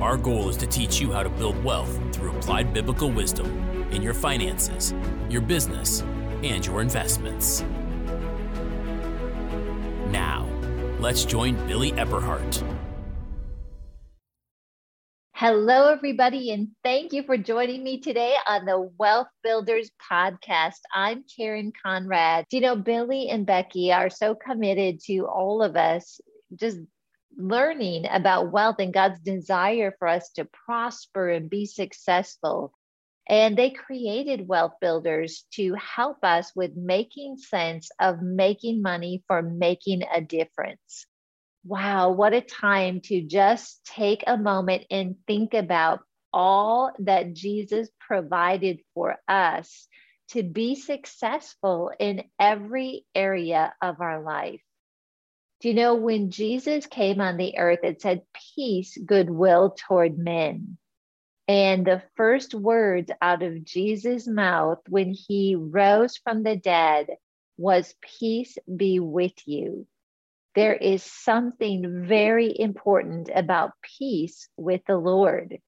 our goal is to teach you how to build wealth through applied biblical wisdom in your finances, your business, and your investments. Now, let's join Billy Epperhart. Hello, everybody, and thank you for joining me today on the Wealth Builders podcast. I'm Karen Conrad. You know, Billy and Becky are so committed to all of us just learning about wealth and God's desire for us to prosper and be successful. And they created wealth builders to help us with making sense of making money for making a difference. Wow, what a time to just take a moment and think about all that Jesus provided for us to be successful in every area of our life. Do you know when Jesus came on the earth, it said peace, goodwill toward men. And the first words out of Jesus' mouth when he rose from the dead was, Peace be with you. There is something very important about peace with the Lord.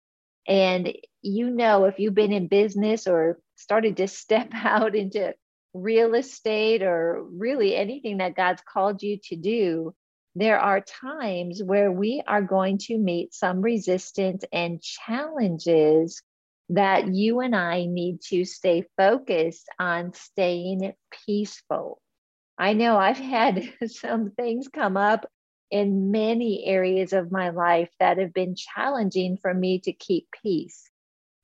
And you know, if you've been in business or started to step out into real estate or really anything that God's called you to do, there are times where we are going to meet some resistance and challenges that you and I need to stay focused on staying peaceful. I know I've had some things come up in many areas of my life that have been challenging for me to keep peace.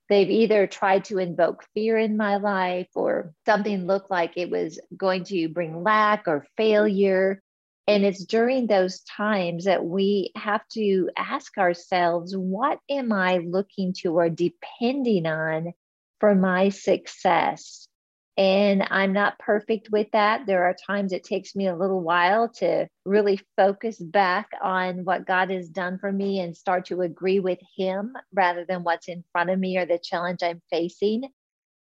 They've either tried to invoke fear in my life or something looked like it was going to bring lack or failure. And it's during those times that we have to ask ourselves, what am I looking to or depending on for my success? And I'm not perfect with that. There are times it takes me a little while to really focus back on what God has done for me and start to agree with Him rather than what's in front of me or the challenge I'm facing.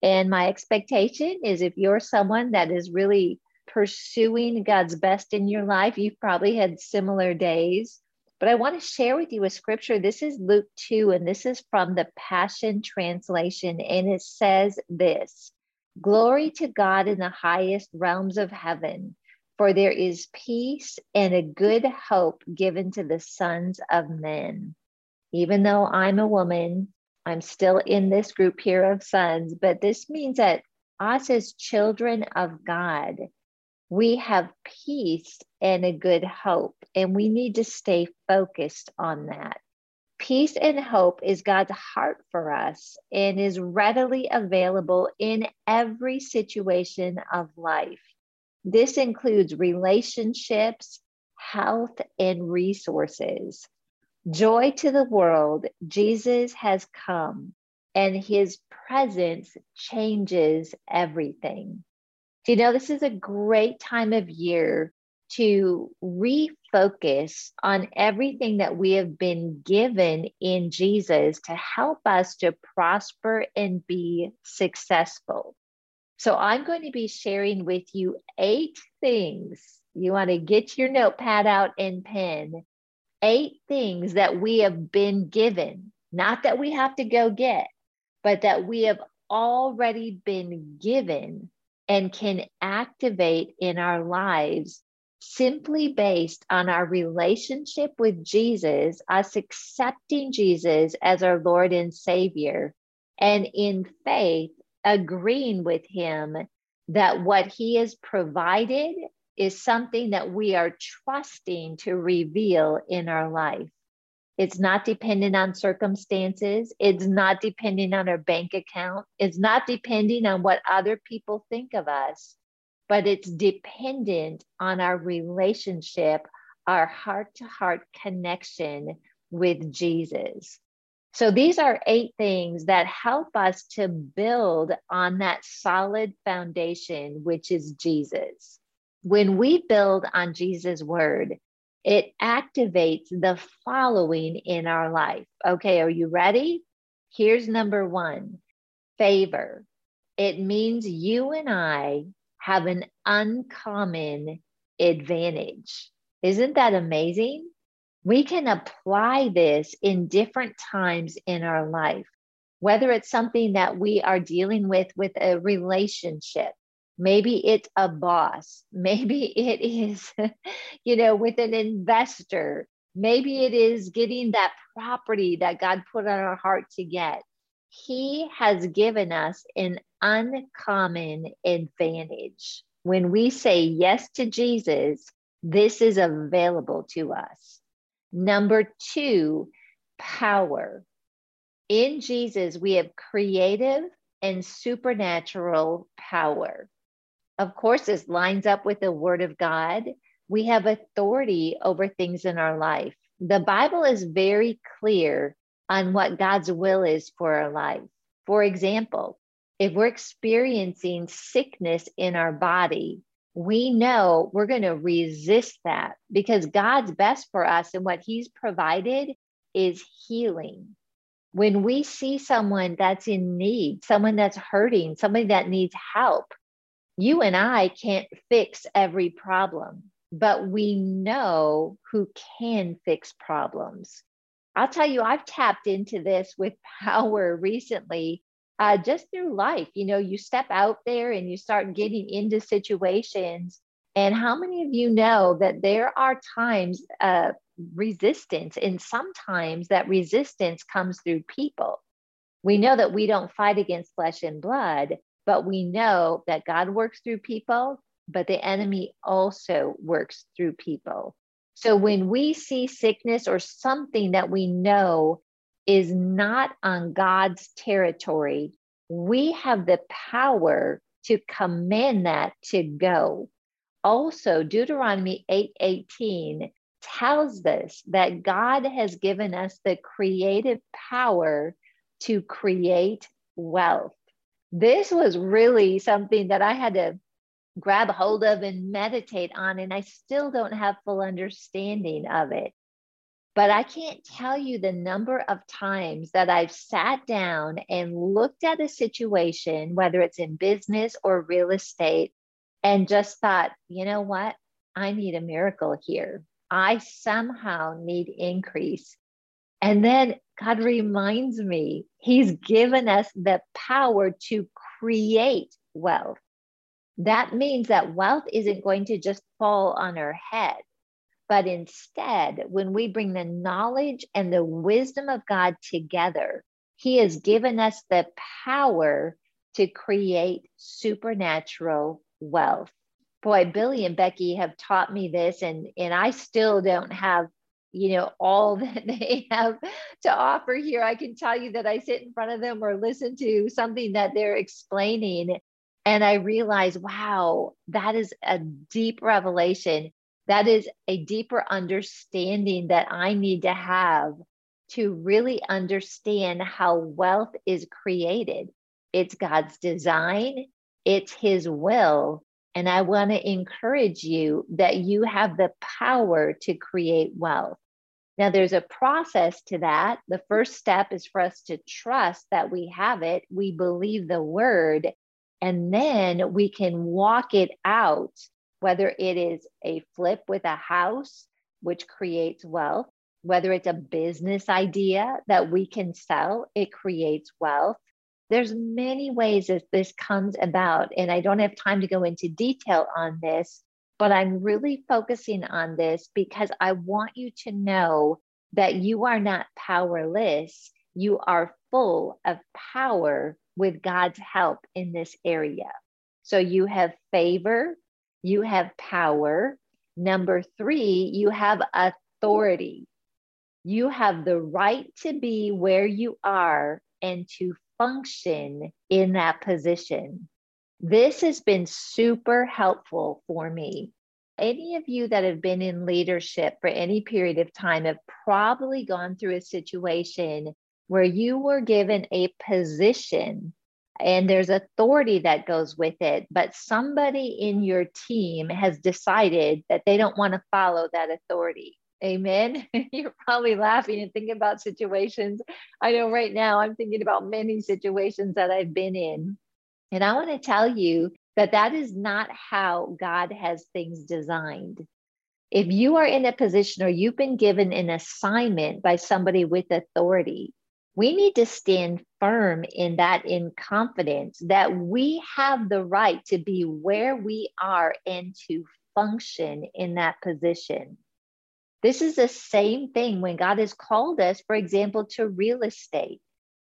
And my expectation is if you're someone that is really pursuing God's best in your life, you've probably had similar days. But I want to share with you a scripture. This is Luke 2, and this is from the Passion Translation. And it says this Glory to God in the highest realms of heaven, for there is peace and a good hope given to the sons of men. Even though I'm a woman, I'm still in this group here of sons, but this means that us as children of God, we have peace and a good hope, and we need to stay focused on that. Peace and hope is God's heart for us and is readily available in every situation of life. This includes relationships, health, and resources. Joy to the world, Jesus has come, and his presence changes everything. Do you know this is a great time of year to refocus on everything that we have been given in Jesus to help us to prosper and be successful. So, I'm going to be sharing with you eight things. You want to get your notepad out and pen. Eight things that we have been given, not that we have to go get, but that we have already been given and can activate in our lives simply based on our relationship with Jesus, us accepting Jesus as our Lord and Savior, and in faith, agreeing with Him that what He has provided is something that we are trusting to reveal in our life. It's not dependent on circumstances. It's not depending on our bank account. It's not depending on what other people think of us but it's dependent on our relationship, our heart to heart connection with Jesus. So these are eight things that help us to build on that solid foundation, which is Jesus. When we build on Jesus' word, it activates the following in our life. Okay, are you ready? Here's number one favor. It means you and I have an uncommon advantage. Isn't that amazing? we can apply this in different times in our life, whether it's something that we are dealing with with a relationship. Maybe it's a boss. Maybe it is, you know, with an investor. Maybe it is getting that property that God put on our heart to get. He has given us an uncommon advantage. When we say yes to Jesus, this is available to us. Number two, power. In Jesus, we have creative and supernatural power. Of course, this lines up with the Word of God. We have authority over things in our life. The Bible is very clear on what God's will is for our life. For example, if we're experiencing sickness in our body, we know we're going to resist that because God's best for us and what He's provided is healing. When we see someone that's in need, someone that's hurting, somebody that needs help, you and I can't fix every problem, but we know who can fix problems. I'll tell you, I've tapped into this with power recently uh, just through life. You know, you step out there and you start getting into situations. And how many of you know that there are times uh, resistance, and sometimes that resistance comes through people? We know that we don't fight against flesh and blood, but we know that God works through people, but the enemy also works through people. So when we see sickness or something that we know is not on God's territory, we have the power to command that to go. Also, Deuteronomy 8:18 tells us that God has given us the creative power to create wealth. This was really something that I had to grab hold of and meditate on, and I still don't have full understanding of it. But I can't tell you the number of times that I've sat down and looked at a situation, whether it's in business or real estate, and just thought, you know what? I need a miracle here. I somehow need increase. And then God reminds me, He's given us the power to create wealth. That means that wealth isn't going to just fall on our head. But instead, when we bring the knowledge and the wisdom of God together, He has given us the power to create supernatural wealth. Boy, Billy and Becky have taught me this, and, and I still don't have you know all that they have to offer here i can tell you that i sit in front of them or listen to something that they're explaining and i realize wow that is a deep revelation that is a deeper understanding that I need to have to really understand how wealth is created. It's God's design, it's His will. And I want to encourage you that you have the power to create wealth. Now, there's a process to that. The first step is for us to trust that we have it, we believe the word, and then we can walk it out whether it is a flip with a house, which creates wealth, whether it's a business idea that we can sell, it creates wealth. There's many ways that this comes about, and I don't have time to go into detail on this, but I'm really focusing on this because I want you to know that you are not powerless. You are full of power with God's help in this area. So you have favor, you have power. Number three, you have authority. You have the right to be where you are and to function in that position. This has been super helpful for me. Any of you that have been in leadership for any period of time have probably gone through a situation where you were given a position and there's authority that goes with it, but somebody in your team has decided that they don't want to follow that authority. Amen. You're probably laughing and thinking about situations. I know right now I'm thinking about many situations that I've been in. And I want to tell you that that is not how God has things designed. If you are in a position or you've been given an assignment by somebody with authority, we need to stand firm in that in confidence that we have the right to be where we are and to function in that position. This is the same thing when God has called us, for example, to real estate.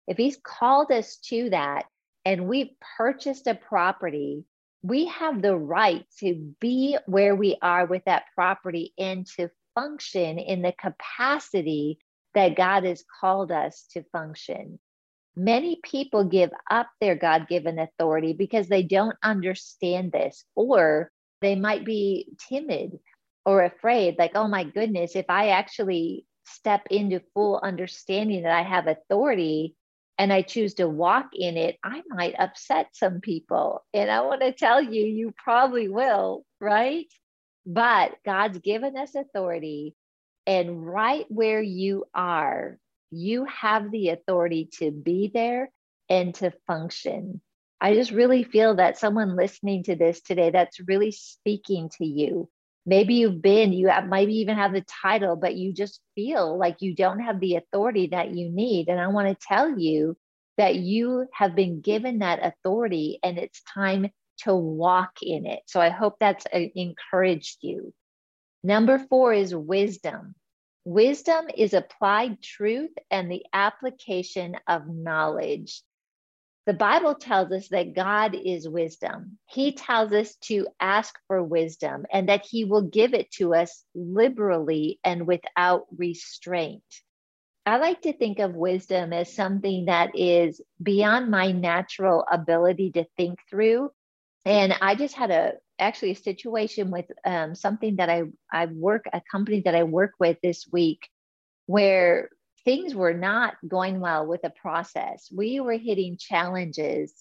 If He's called us to that and we've purchased a property, we have the right to be where we are with that property and to function in the capacity that God has called us to function. Many people give up their God given authority because they don't understand this, or they might be timid or afraid, like, oh my goodness, if I actually step into full understanding that I have authority and I choose to walk in it, I might upset some people. And I want to tell you, you probably will, right? But God's given us authority and right where you are, you have the authority to be there and to function. I just really feel that someone listening to this today that's really speaking to you. Maybe you've been, you have, maybe even have the title, but you just feel like you don't have the authority that you need. And I want to tell you that you have been given that authority and it's time to walk in it. So I hope that's uh, encouraged you. Number four is wisdom. Wisdom is applied truth and the application of knowledge. The Bible tells us that God is wisdom. He tells us to ask for wisdom and that He will give it to us liberally and without restraint. I like to think of wisdom as something that is beyond my natural ability to think through. And I just had a actually a situation with um, something that I I work a company that I work with this week where things were not going well with the process. We were hitting challenges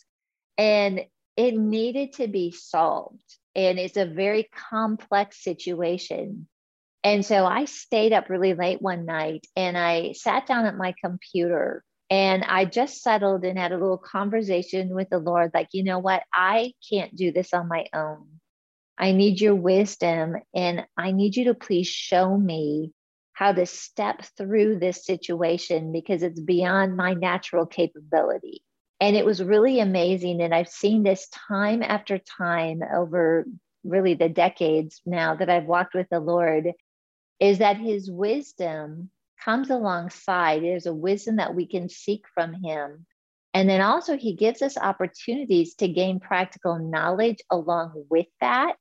and it needed to be solved. And it's a very complex situation. And so I stayed up really late one night and I sat down at my computer and I just settled and had a little conversation with the Lord like, you know what? I can't do this on my own. I need your wisdom and I need you to please show me how to step through this situation because it's beyond my natural capability. And it was really amazing. And I've seen this time after time over really the decades now that I've walked with the Lord is that his wisdom comes alongside. There's a wisdom that we can seek from him. And then also, he gives us opportunities to gain practical knowledge along with that.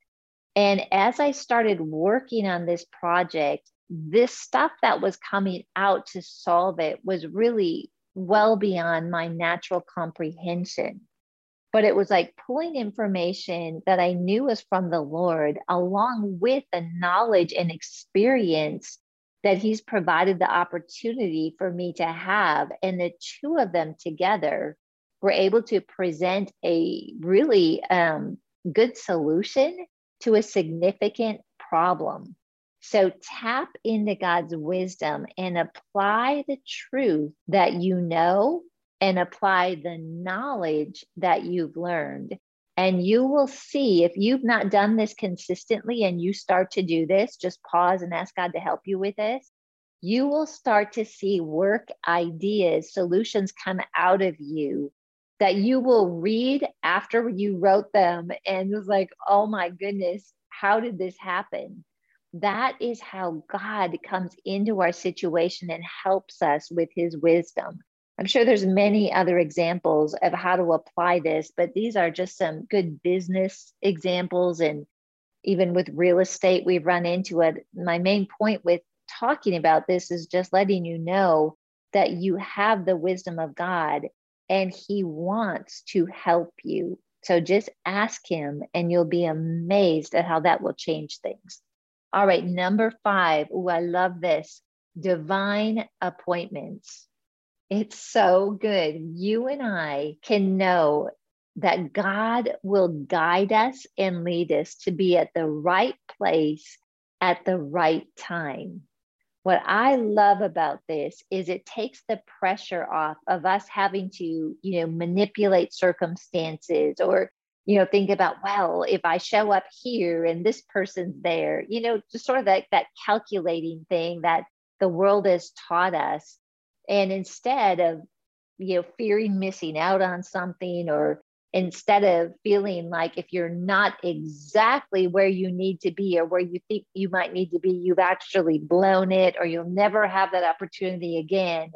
And as I started working on this project, this stuff that was coming out to solve it was really well beyond my natural comprehension. But it was like pulling information that I knew was from the Lord, along with the knowledge and experience that He's provided the opportunity for me to have. And the two of them together were able to present a really um, good solution to a significant problem. So tap into God's wisdom and apply the truth that you know and apply the knowledge that you've learned. And you will see if you've not done this consistently and you start to do this, just pause and ask God to help you with this. You will start to see work ideas, solutions come out of you that you will read after you wrote them and was like, oh my goodness, how did this happen? That is how God comes into our situation and helps us with his wisdom. I'm sure there's many other examples of how to apply this, but these are just some good business examples and even with real estate we've run into it. My main point with talking about this is just letting you know that you have the wisdom of God and he wants to help you. So just ask him and you'll be amazed at how that will change things. All right, number five. Oh, I love this divine appointments. It's so good. You and I can know that God will guide us and lead us to be at the right place at the right time. What I love about this is it takes the pressure off of us having to, you know, manipulate circumstances or, you know, think about, well, if I show up here and this person's there, you know, just sort of that, that calculating thing that the world has taught us. And instead of, you know, fearing missing out on something or instead of feeling like if you're not exactly where you need to be or where you think you might need to be, you've actually blown it or you'll never have that opportunity again.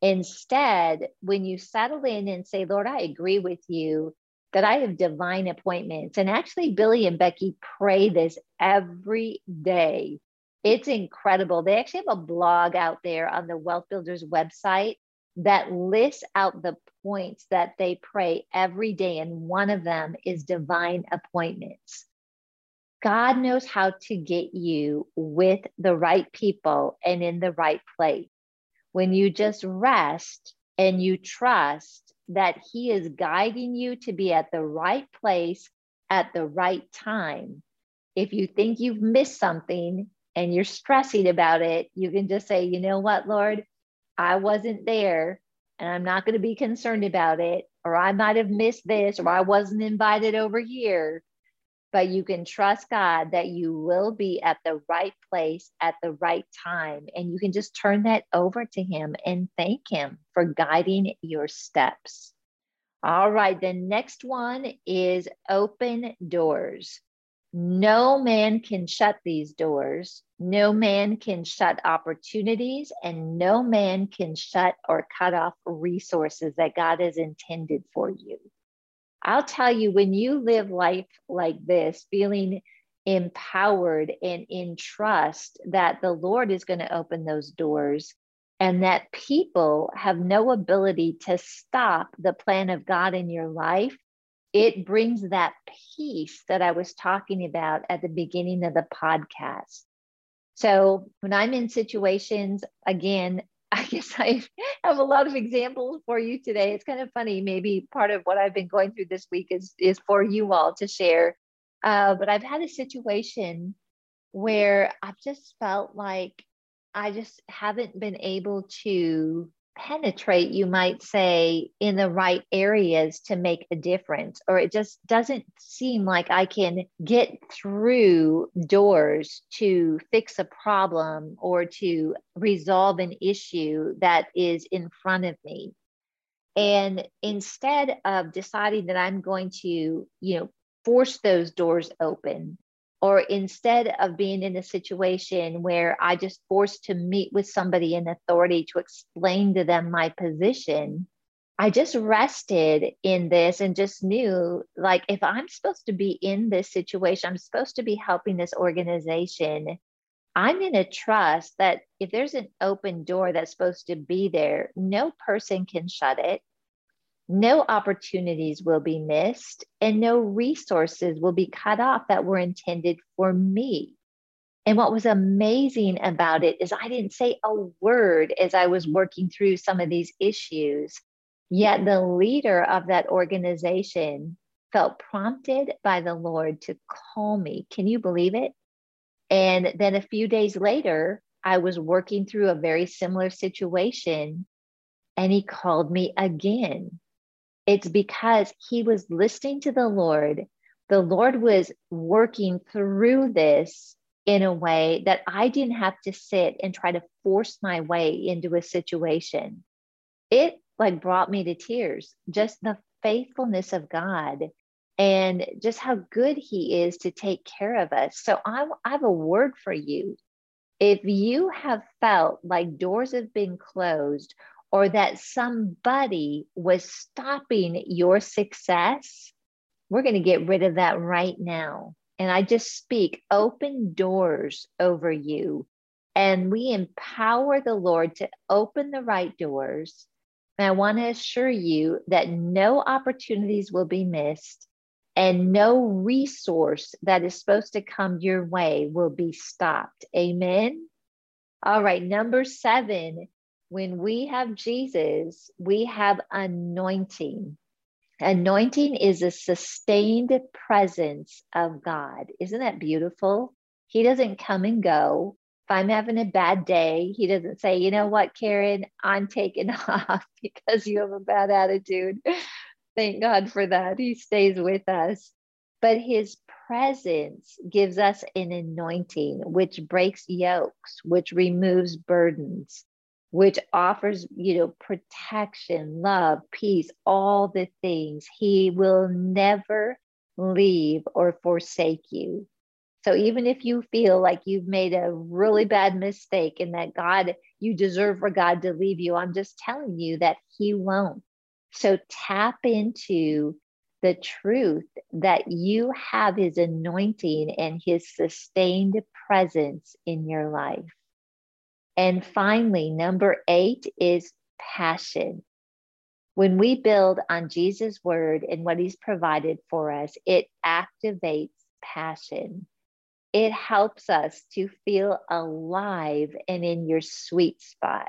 Instead, when you settle in and say, Lord, I agree with you that I have divine appointments. And actually, Billy and Becky pray this every day. It's incredible. They actually have a blog out there on the Wealth Builders website that lists out the points that they pray every day. And one of them is divine appointments. God knows how to get you with the right people and in the right place. When you just rest and you trust that He is guiding you to be at the right place at the right time. If you think you've missed something and you're stressing about it, you can just say, you know what, Lord, I wasn't there and I'm not going to be concerned about it, or I might have missed this, or I wasn't invited over here. But you can trust God that you will be at the right place at the right time. And you can just turn that over to Him and thank Him for guiding your steps. All right, the next one is open doors. No man can shut these doors. No man can shut opportunities, and no man can shut or cut off resources that God has intended for you. I'll tell you, when you live life like this, feeling empowered and in trust that the Lord is going to open those doors and that people have no ability to stop the plan of God in your life, it brings that peace that I was talking about at the beginning of the podcast. So when I'm in situations, again, I guess I have a lot of examples for you today. It's kind of funny. Maybe part of what I've been going through this week is is for you all to share. Uh, but I've had a situation where I've just felt like I just haven't been able to penetrate, you might say, in the right areas to make a difference, or it just doesn't seem like I can get through doors to fix a problem or to resolve an issue that is in front of me. And instead of deciding that I'm going to, you know, force those doors open, or instead of being in a situation where I just forced to meet with somebody in authority to explain to them my position, I just rested in this and just knew like if I'm supposed to be in this situation, I'm supposed to be helping this organization. I'm going to trust that if there's an open door that's supposed to be there, no person can shut it no opportunities will be missed and no resources will be cut off that were intended for me. And what was amazing about it is I didn't say a word as I was working through some of these issues. Yet the leader of that organization felt prompted by the Lord to call me. Can you believe it? And then a few days later, I was working through a very similar situation and he called me again it's because he was listening to the Lord. The Lord was working through this in a way that I didn't have to sit and try to force my way into a situation. It like brought me to tears, just the faithfulness of God and just how good he is to take care of us. So I, I have a word for you. If you have felt like doors have been closed or that somebody was stopping your success, we're going to get rid of that right now. And I just speak open doors over you. And we empower the Lord to open the right doors. And I want to assure you that no opportunities will be missed and no resource that is supposed to come your way will be stopped. Amen. All right, number seven When we have Jesus, we have anointing. Anointing is a sustained presence of God. Isn't that beautiful? He doesn't come and go. If I'm having a bad day, he doesn't say, you know what, Karen, I'm taking off because you have a bad attitude. Thank God for that. He stays with us. But his presence gives us an anointing which breaks yokes, which removes burdens, which offers, you know, protection, love, peace, all the things. He will never leave or forsake you. So even if you feel like you've made a really bad mistake and that God, you deserve for God to leave you, I'm just telling you that He won't. So tap into the truth that you have His anointing and His sustained presence in your life. And finally, number eight is passion. When we build on Jesus' word and what He's provided for us, it activates passion it helps us to feel alive and in your sweet spot.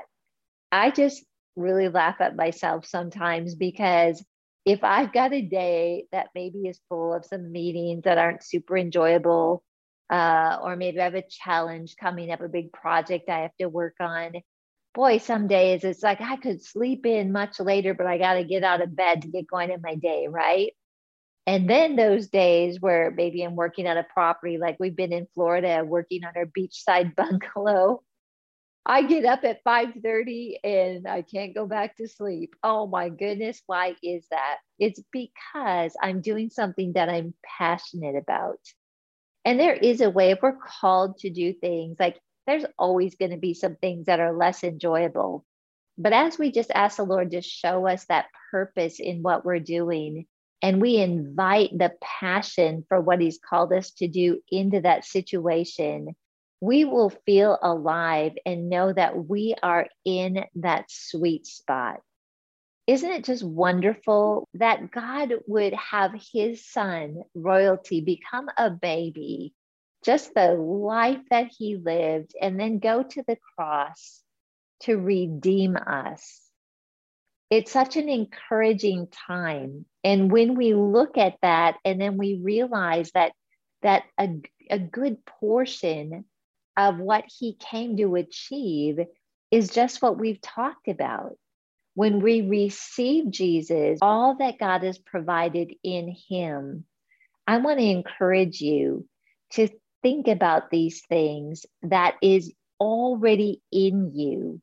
I just really laugh at myself sometimes because if I've got a day that maybe is full of some meetings that aren't super enjoyable, uh, or maybe I have a challenge coming up, a big project I have to work on. Boy, some days it's like I could sleep in much later, but I got to get out of bed to get going in my day, right? And then those days where maybe I'm working on a property, like we've been in Florida working on our beachside bungalow. I get up at 5:30 and I can't go back to sleep. Oh my goodness, why is that? It's because I'm doing something that I'm passionate about. And there is a way if we're called to do things, like there's always going to be some things that are less enjoyable. But as we just ask the Lord to show us that purpose in what we're doing, and we invite the passion for what he's called us to do into that situation, we will feel alive and know that we are in that sweet spot. Isn't it just wonderful that God would have his son, royalty, become a baby, just the life that he lived, and then go to the cross to redeem us? it's such an encouraging time. And when we look at that and then we realize that that a, a good portion of what he came to achieve is just what we've talked about. When we receive Jesus, all that God has provided in him, I want to encourage you to think about these things that is already in you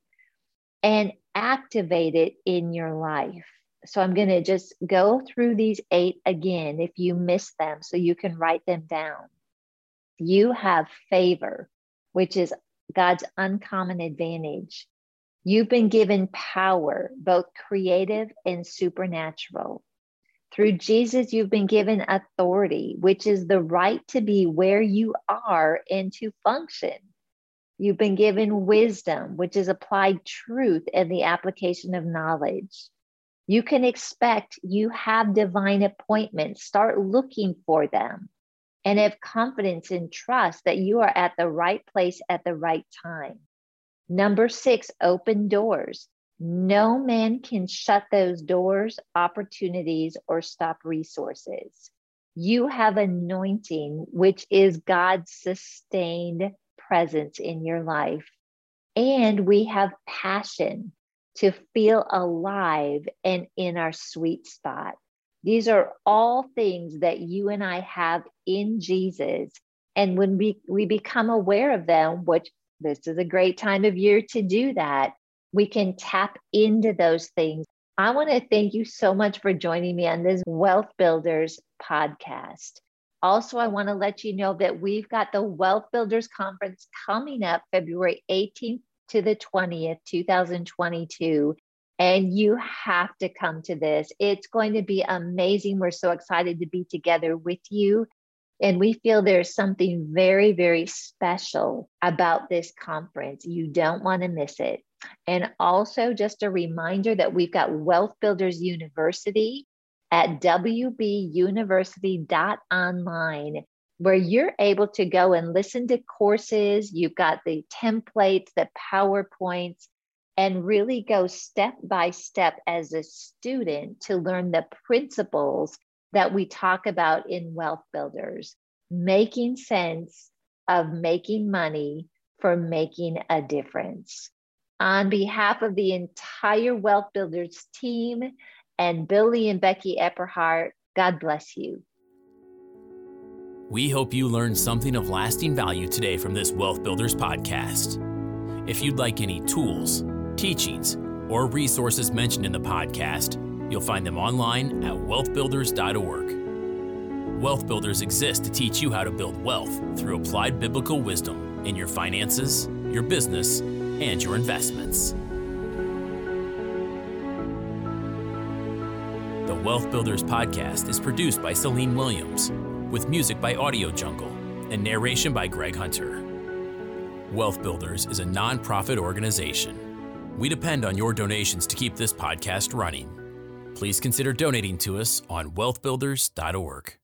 and activate it in your life. So I'm going to just go through these eight again if you miss them so you can write them down. You have favor, which is God's uncommon advantage. You've been given power, both creative and supernatural. Through Jesus, you've been given authority, which is the right to be where you are and to function. You've been given wisdom, which is applied truth and the application of knowledge. You can expect you have divine appointments. Start looking for them and have confidence and trust that you are at the right place at the right time. Number six, open doors. No man can shut those doors, opportunities, or stop resources. You have anointing, which is God's sustained presence in your life. And we have passion to feel alive and in our sweet spot. These are all things that you and I have in Jesus. And when we, we become aware of them, which this is a great time of year to do that, we can tap into those things. I want to thank you so much for joining me on this Wealth Builders podcast. Also, I want to let you know that we've got the Wealth Builders Conference coming up February 18th to the 20th, 2022. And you have to come to this. It's going to be amazing. We're so excited to be together with you. And we feel there's something very, very special about this conference. You don't want to miss it. And also, just a reminder that we've got Wealth Builders University at wbuniversity.online, where you're able to go and listen to courses. You've got the templates, the PowerPoints, and really go step by step as a student to learn the principles that we talk about in Wealth Builders, making sense of making money for making a difference. On behalf of the entire Wealth Builders team and Billy and Becky Epperhart, God bless you. We hope you learned something of lasting value today from this Wealth Builders podcast. If you'd like any tools, teachings, or resources mentioned in the podcast, you'll find them online at wealthbuilders.org. Wealth Builders exists to teach you how to build wealth through applied biblical wisdom in your finances, your business, and your investments. The Wealth Builders podcast is produced by Celine Williams with music by Audio Jungle and narration by Greg Hunter. Wealth Builders is a nonprofit organization. We depend on your donations to keep this podcast running. Please consider donating to us on wealthbuilders.org.